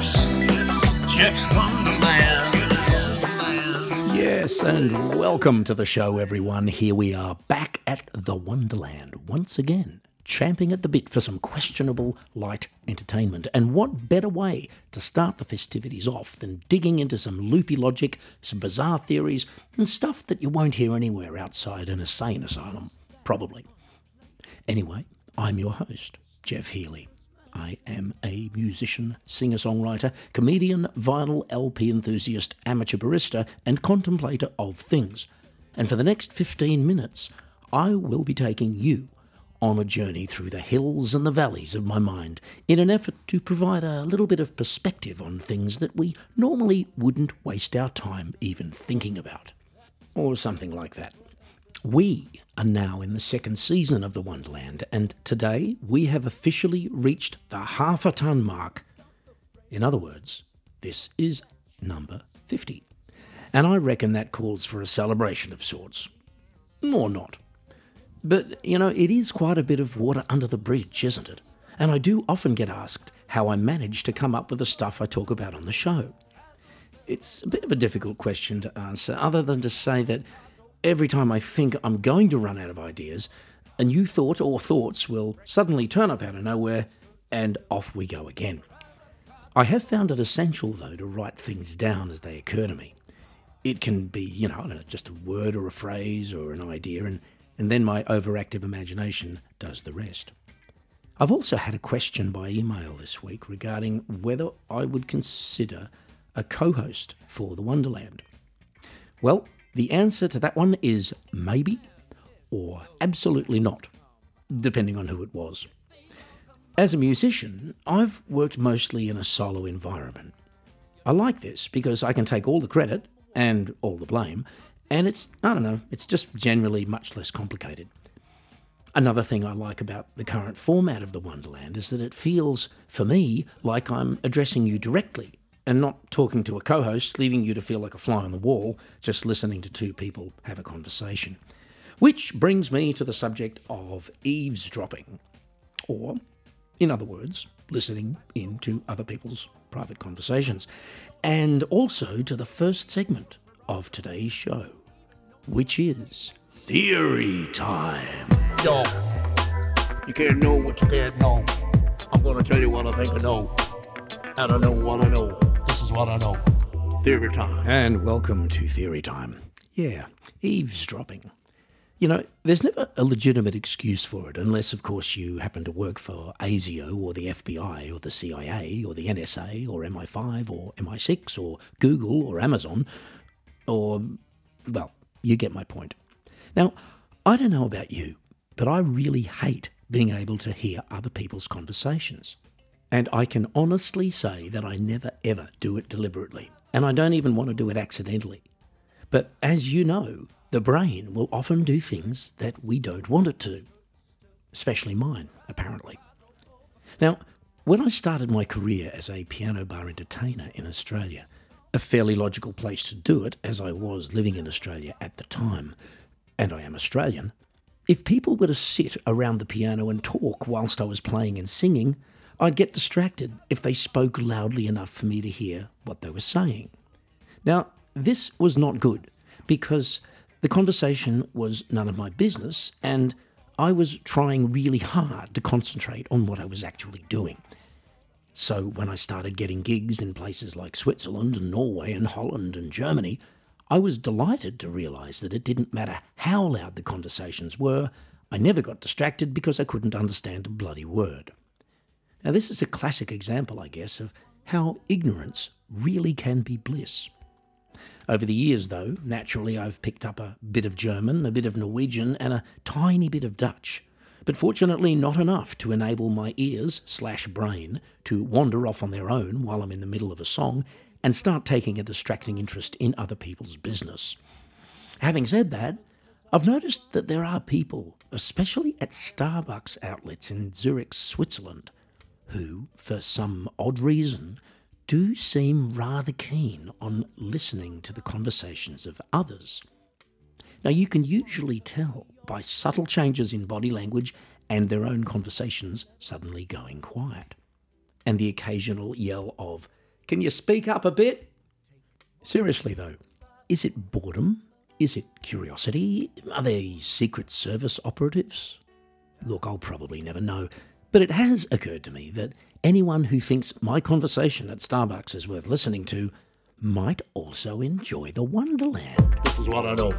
Geoff's Geoff's Wonderland. Yes, and welcome to the show, everyone. Here we are back at the Wonderland once again, champing at the bit for some questionable light entertainment. And what better way to start the festivities off than digging into some loopy logic, some bizarre theories, and stuff that you won't hear anywhere outside an insane asylum? Probably. Anyway, I'm your host, Geoff Healy. I am a musician, singer songwriter, comedian, vinyl LP enthusiast, amateur barista, and contemplator of things. And for the next 15 minutes, I will be taking you on a journey through the hills and the valleys of my mind in an effort to provide a little bit of perspective on things that we normally wouldn't waste our time even thinking about. Or something like that. We are now in the second season of the Wonderland, and today we have officially reached the half a ton mark. In other words, this is number 50. And I reckon that calls for a celebration of sorts. Or not. But, you know, it is quite a bit of water under the bridge, isn't it? And I do often get asked how I manage to come up with the stuff I talk about on the show. It's a bit of a difficult question to answer, other than to say that every time I think I'm going to run out of ideas, a new thought or thoughts will suddenly turn up out of nowhere, and off we go again. I have found it essential, though, to write things down as they occur to me. It can be, you know, just a word or a phrase or an idea, and, and then my overactive imagination does the rest. I've also had a question by email this week regarding whether I would consider a co host for the Wonderland. Well, the answer to that one is maybe or absolutely not, depending on who it was. As a musician, I've worked mostly in a solo environment. I like this because I can take all the credit and all the blame, and it's, I don't know, it's just generally much less complicated. Another thing I like about the current format of the Wonderland is that it feels, for me, like I'm addressing you directly and not talking to a co host, leaving you to feel like a fly on the wall, just listening to two people have a conversation. Which brings me to the subject of eavesdropping, or, in other words, listening into other people's private conversations, and also to the first segment of today's show, which is Theory Time. Yo, you can't know what you can't know. I'm gonna tell you what I think I know. I know what I know. This is what I know. Theory time. And welcome to Theory Time. Yeah, eavesdropping. You know, there's never a legitimate excuse for it, unless, of course, you happen to work for ASIO or the FBI or the CIA or the NSA or MI5 or MI6 or Google or Amazon or, well, you get my point. Now, I don't know about you, but I really hate being able to hear other people's conversations. And I can honestly say that I never ever do it deliberately, and I don't even want to do it accidentally. But as you know, the brain will often do things that we don't want it to, especially mine, apparently. Now, when I started my career as a piano bar entertainer in Australia, a fairly logical place to do it as I was living in Australia at the time, and I am Australian, if people were to sit around the piano and talk whilst I was playing and singing, I'd get distracted if they spoke loudly enough for me to hear what they were saying. Now, this was not good because the conversation was none of my business and I was trying really hard to concentrate on what I was actually doing. So when I started getting gigs in places like Switzerland and Norway and Holland and Germany, I was delighted to realise that it didn't matter how loud the conversations were, I never got distracted because I couldn't understand a bloody word. Now, this is a classic example, I guess, of how ignorance really can be bliss. Over the years, though, naturally I've picked up a bit of German, a bit of Norwegian, and a tiny bit of Dutch. But fortunately, not enough to enable my ears slash brain to wander off on their own while I'm in the middle of a song and start taking a distracting interest in other people's business. Having said that, I've noticed that there are people, especially at Starbucks outlets in Zurich, Switzerland, who, for some odd reason, do seem rather keen on listening to the conversations of others. Now, you can usually tell by subtle changes in body language and their own conversations suddenly going quiet, and the occasional yell of, Can you speak up a bit? Seriously, though, is it boredom? Is it curiosity? Are they Secret Service operatives? Look, I'll probably never know, but it has occurred to me that anyone who thinks my conversation at Starbucks is worth listening to might also enjoy the Wonderland. This is what I know.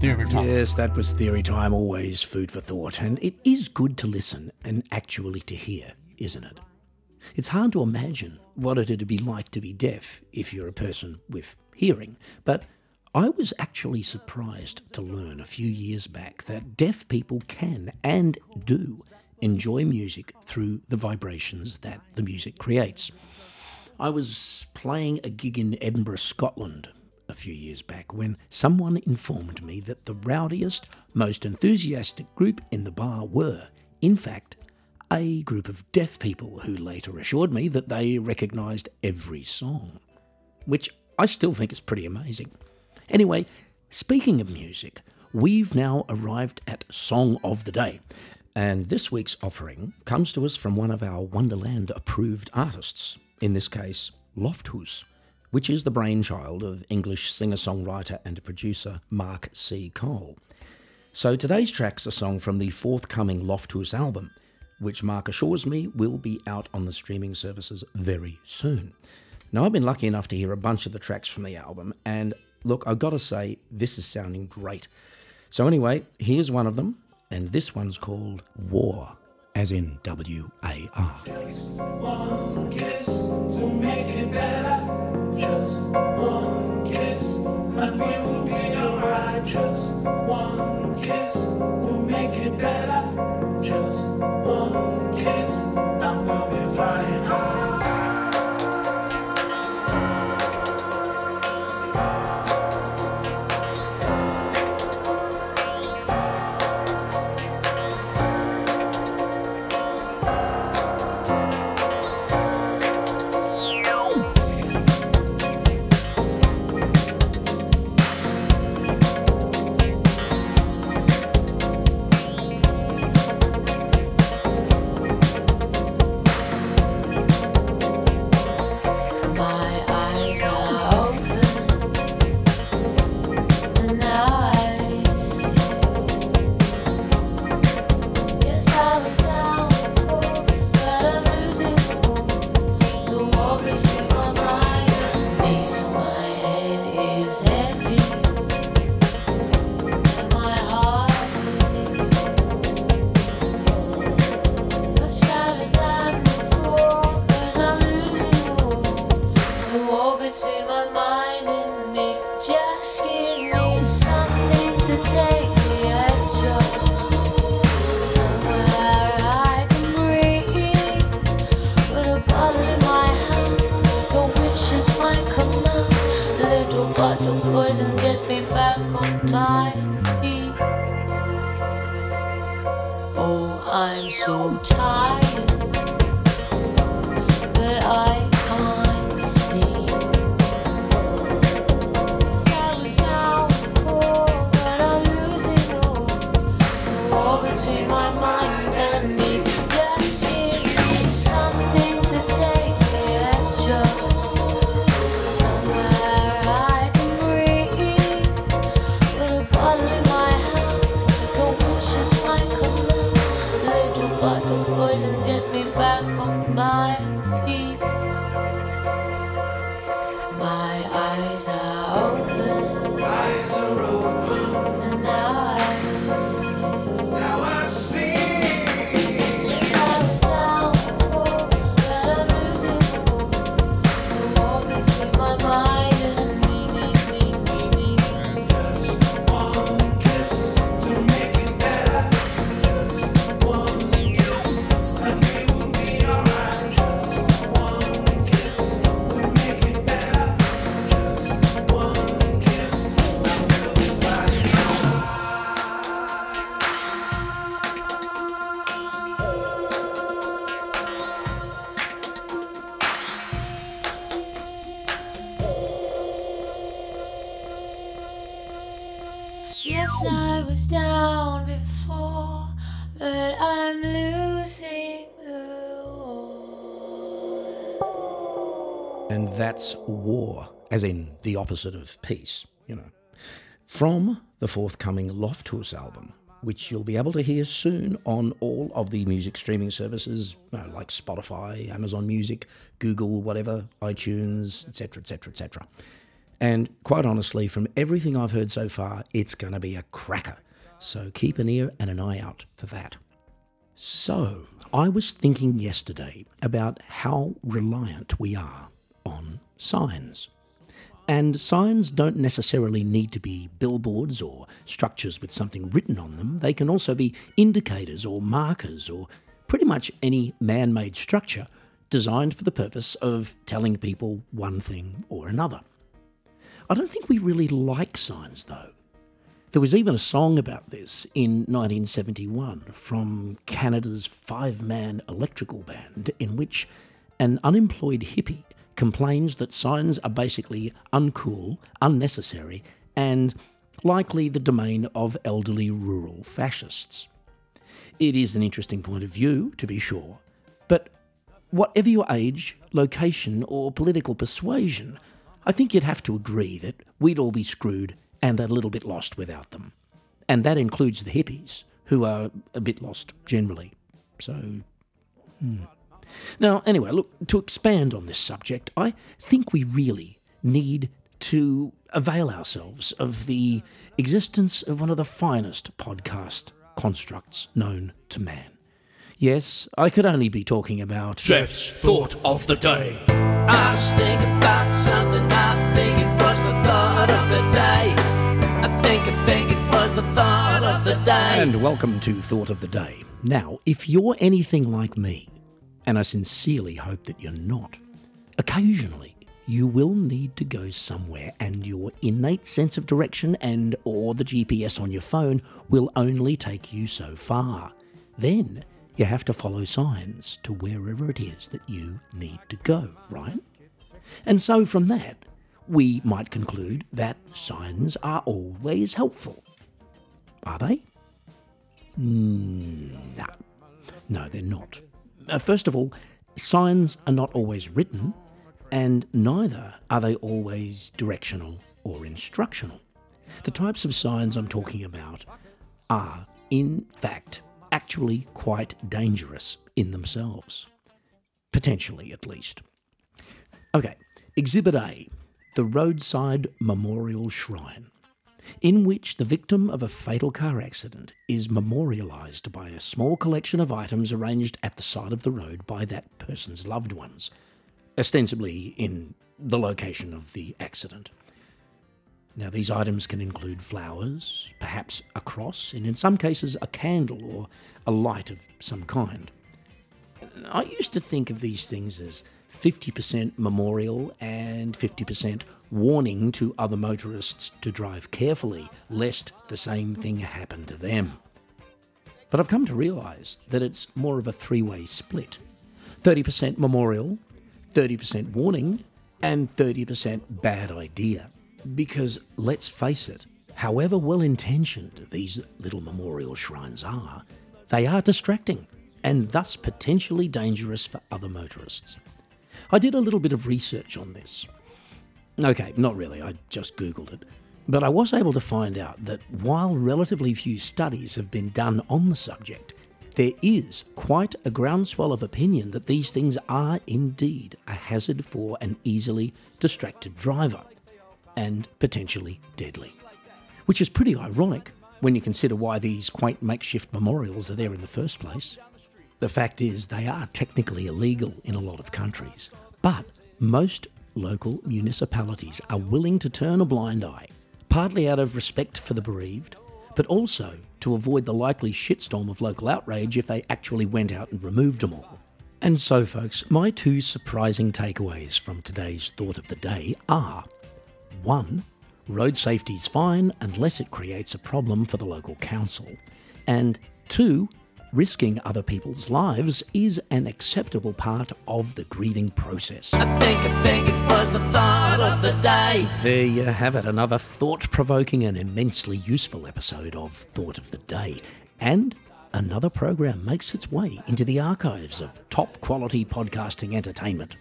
Theory time. Yes, that was theory time, always food for thought. And it is good to listen and actually to hear, isn't it? It's hard to imagine what it'd be like to be deaf if you're a person with hearing, but I was actually surprised to learn a few years back that deaf people can and do enjoy music through the vibrations that the music creates. I was playing a gig in Edinburgh, Scotland, a few years back when someone informed me that the rowdiest, most enthusiastic group in the bar were, in fact, a group of deaf people who later assured me that they recognised every song, which I still think is pretty amazing. Anyway, speaking of music, we've now arrived at Song of the Day, and this week's offering comes to us from one of our Wonderland approved artists, in this case, Lofthus, which is the brainchild of English singer songwriter and producer Mark C. Cole. So today's track's a song from the forthcoming Lofthus album, which Mark assures me will be out on the streaming services very soon. Now, I've been lucky enough to hear a bunch of the tracks from the album, and look, I've got to say, this is sounding great. So, anyway, here's one of them, and this one's called War, as in W A R. one kiss to make it better. Just one kiss, and we will be alright. Just one kiss to make it better. Oh, I'm so tired and that's war, as in the opposite of peace, you know. From the forthcoming Lofthus album, which you'll be able to hear soon on all of the music streaming services uh, like Spotify, Amazon Music, Google, whatever, iTunes, etc., etc., etc. And quite honestly, from everything I've heard so far, it's going to be a cracker. So keep an ear and an eye out for that. So, I was thinking yesterday about how reliant we are signs. And signs don't necessarily need to be billboards or structures with something written on them. They can also be indicators or markers or pretty much any man made structure designed for the purpose of telling people one thing or another. I don't think we really like signs though. There was even a song about this in 1971 from Canada's five man electrical band, in which an unemployed hippie complains that signs are basically uncool, unnecessary, and likely the domain of elderly rural fascists. It is an interesting point of view, to be sure, but whatever your age, location, or political persuasion, I think you'd have to agree that we'd all be screwed and a little bit lost without them. And that includes the hippies, who are a bit lost generally. So. hmm. Now, anyway, look, to expand on this subject, I think we really need to avail ourselves of the existence of one of the finest podcast constructs known to man. Yes, I could only be talking about. Geoff's thought of the day. I was thinking about something. I think it was the thought of the day. I think, I think it was the thought of the day. And welcome to Thought of the Day. Now, if you're anything like me, and I sincerely hope that you're not, occasionally you will need to go somewhere and your innate sense of direction and or the GPS on your phone will only take you so far. Then you have to follow signs to wherever it is that you need to go, right? And so from that, we might conclude that signs are always helpful. Are they? Mm, no. No, they're not. Uh, first of all, signs are not always written, and neither are they always directional or instructional. The types of signs I'm talking about are, in fact, actually quite dangerous in themselves. Potentially, at least. Okay, Exhibit A the roadside memorial shrine, in which the victim of a fatal car accident is memorialized by a small collection of items arranged at the side of the road by that person's loved ones, ostensibly in the location of the accident. Now, these items can include flowers, perhaps a cross, and in some cases, a candle or a light of some kind. I used to think of these things as 50% memorial and 50% warning to other motorists to drive carefully, lest the same thing happen to them. But I've come to realise that it's more of a three way split 30% memorial, 30% warning, and 30% bad idea. Because let's face it, however well intentioned these little memorial shrines are, they are distracting and thus potentially dangerous for other motorists. I did a little bit of research on this. Okay, not really, I just Googled it. But I was able to find out that while relatively few studies have been done on the subject, there is quite a groundswell of opinion that these things are indeed a hazard for an easily distracted driver, and potentially deadly. Which is pretty ironic when you consider why these quaint makeshift memorials are there in the first place. The fact is, they are technically illegal in a lot of countries, but most local municipalities are willing to turn a blind eye, partly out of respect for the bereaved, but also to avoid the likely shitstorm of local outrage if they actually went out and removed them all. And so, folks, my two surprising takeaways from today's thought of the day are 1. Road safety is fine unless it creates a problem for the local council. And 2 risking other people's lives is an acceptable part of the grieving process. I think, I think it was the thought of the day. There you have it, another thought provoking and immensely useful episode of Thought of the Day. And another program makes its way into the archives of top quality podcasting entertainment.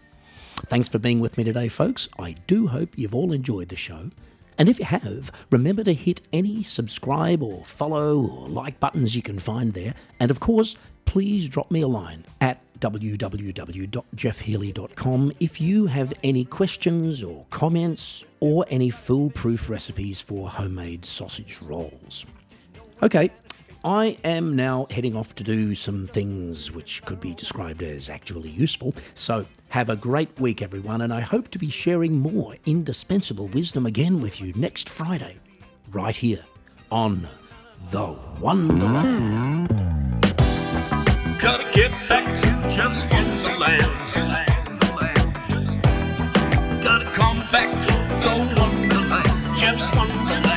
Thanks for being with me today, folks. I do hope you've all enjoyed the show. And if you have, remember to hit any subscribe or follow or like buttons you can find there. And of course, please drop me a line at www.jeffhealy.com if you have any questions or comments or any foolproof recipes for homemade sausage rolls. Okay, I am now heading off to do some things which could be described as actually useful. So, have a great week, everyone, and I hope to be sharing more indispensable wisdom again with you next Friday, right here on The Wonderland. Gotta get back to just Wonderland. Gotta come back to the Wonderland. Wonderland.